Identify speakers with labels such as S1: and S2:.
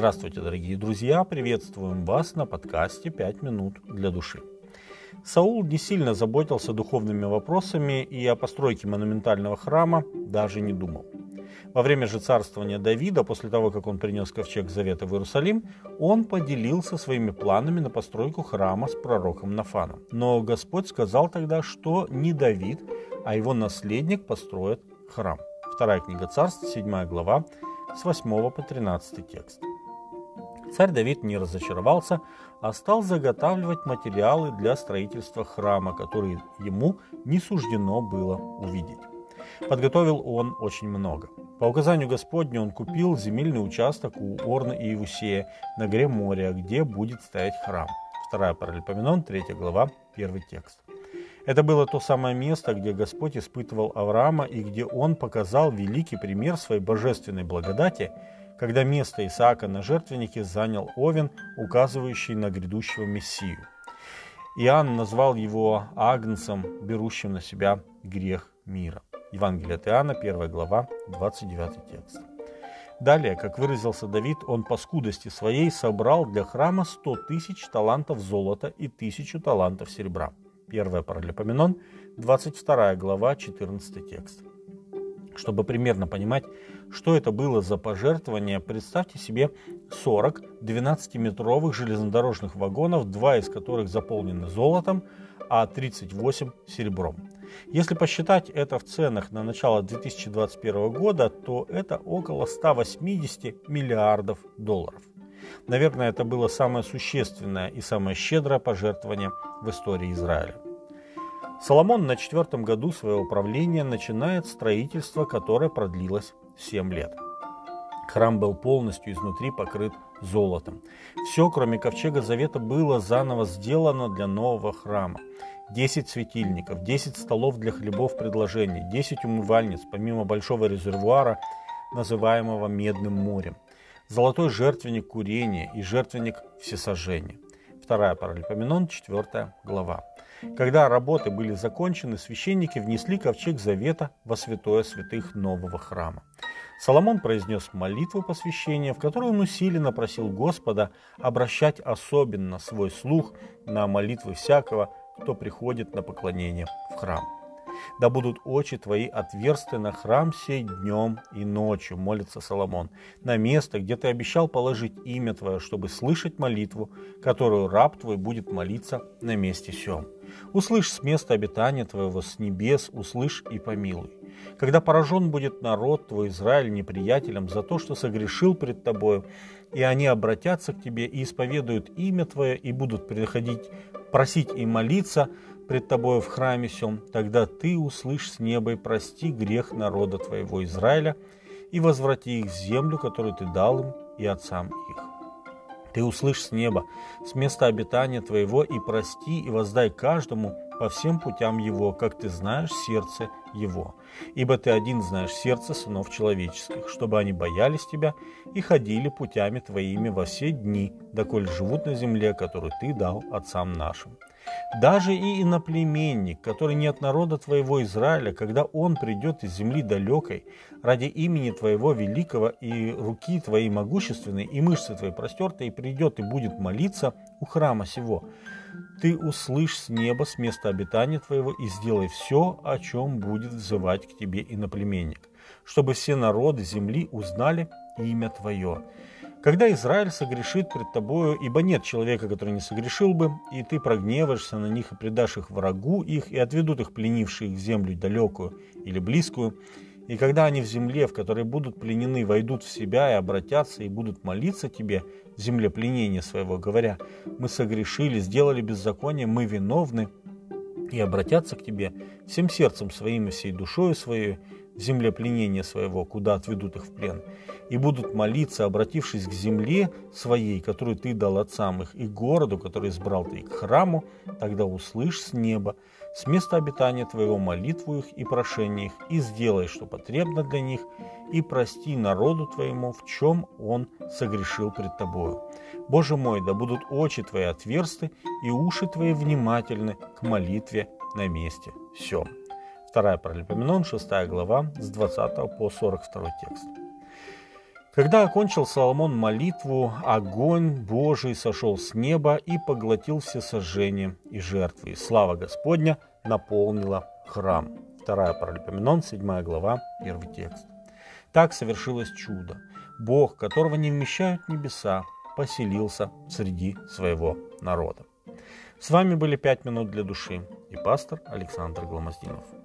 S1: Здравствуйте, дорогие друзья! Приветствуем вас на подкасте «5 минут для души». Саул не сильно заботился духовными вопросами и о постройке монументального храма даже не думал. Во время же царствования Давида, после того, как он принес ковчег Завета в Иерусалим, он поделился своими планами на постройку храма с пророком Нафаном. Но Господь сказал тогда, что не Давид, а его наследник построит храм. Вторая книга царств, 7 глава, с 8 по 13 текст. Царь Давид не разочаровался, а стал заготавливать материалы для строительства храма, которые ему не суждено было увидеть. Подготовил он очень много. По указанию Господню он купил земельный участок у Орна и Иусея на горе Моря, где будет стоять храм. Вторая Паралипоменон, 3 глава, 1 текст. Это было то самое место, где Господь испытывал Авраама и где он показал великий пример своей божественной благодати, когда место Исаака на жертвеннике занял Овен, указывающий на грядущего Мессию. Иоанн назвал его агнцем, берущим на себя грех мира. Евангелие от Иоанна, 1 глава, 29 текст. Далее, как выразился Давид, он по скудости своей собрал для храма 100 тысяч талантов золота и тысячу талантов серебра. 1 Паралипоменон, 22 глава, 14 текст. Чтобы примерно понимать, что это было за пожертвование, представьте себе 40 12-метровых железнодорожных вагонов, два из которых заполнены золотом, а 38 серебром. Если посчитать это в ценах на начало 2021 года, то это около 180 миллиардов долларов. Наверное, это было самое существенное и самое щедрое пожертвование в истории Израиля. Соломон на четвертом году своего правления начинает строительство, которое продлилось 7 лет. Храм был полностью изнутри покрыт золотом. Все, кроме ковчега завета, было заново сделано для нового храма. 10 светильников, 10 столов для хлебов предложений, 10 умывальниц, помимо большого резервуара, называемого Медным морем, золотой жертвенник курения и жертвенник всесожжения. Вторая Паралипоменон, 4 глава. Когда работы были закончены, священники внесли ковчег завета во святое святых нового храма. Соломон произнес молитву посвящения, в которой он усиленно просил Господа обращать особенно свой слух на молитвы всякого, кто приходит на поклонение в храм. Да будут очи твои отверсты на храм сей днем и ночью, молится Соломон, на место, где ты обещал положить имя твое, чтобы слышать молитву, которую раб твой будет молиться на месте сем. Услышь с места обитания твоего, с небес, услышь и помилуй. Когда поражен будет народ твой Израиль неприятелем за то, что согрешил пред тобою, и они обратятся к тебе и исповедуют имя твое, и будут приходить просить и молиться пред тобою в храме сем, тогда ты услышь с неба и прости грех народа твоего Израиля, и возврати их в землю, которую ты дал им и отцам их. Ты услышь с неба, с места обитания твоего, и прости, и воздай каждому по всем путям его, как ты знаешь сердце его. Ибо ты один знаешь сердце сынов человеческих, чтобы они боялись тебя и ходили путями твоими во все дни, доколе живут на земле, которую ты дал отцам нашим. Даже и иноплеменник, который не от народа твоего Израиля, когда он придет из земли далекой, ради имени твоего великого и руки твоей могущественной, и мышцы твоей простертой, и придет и будет молиться у храма сего, ты услышь с неба, с места обитания твоего, и сделай все, о чем будет взывать к тебе иноплеменник, чтобы все народы земли узнали имя твое, когда Израиль согрешит пред тобою, ибо нет человека, который не согрешил бы, и ты прогневаешься на них и предашь их врагу их, и отведут их пленившие их в землю далекую или близкую, и когда они в земле, в которой будут пленены, войдут в себя и обратятся, и будут молиться тебе земле пленения своего, говоря, мы согрешили, сделали беззаконие, мы виновны, и обратятся к тебе всем сердцем своим и всей душою своей, земле пленения своего, куда отведут их в плен, и будут молиться, обратившись к земле своей, которую ты дал отцам их, и городу, который избрал ты, и к храму, тогда услышь с неба, с места обитания твоего молитву их и прошение их, и сделай, что потребно для них, и прости народу твоему, в чем он согрешил пред тобою. Боже мой, да будут очи твои отверсты, и уши твои внимательны к молитве на месте всем. Вторая Паралипоменон, 6 глава, с 20 по 42 текст. Когда окончил Соломон молитву, огонь Божий сошел с неба и поглотил все сожжения и жертвы. И слава Господня наполнила храм. Вторая Паралипоменон, 7 глава, первый текст. Так совершилось чудо. Бог, которого не вмещают небеса, поселился среди своего народа. С вами были «Пять минут для души» и пастор Александр Гломоздинов.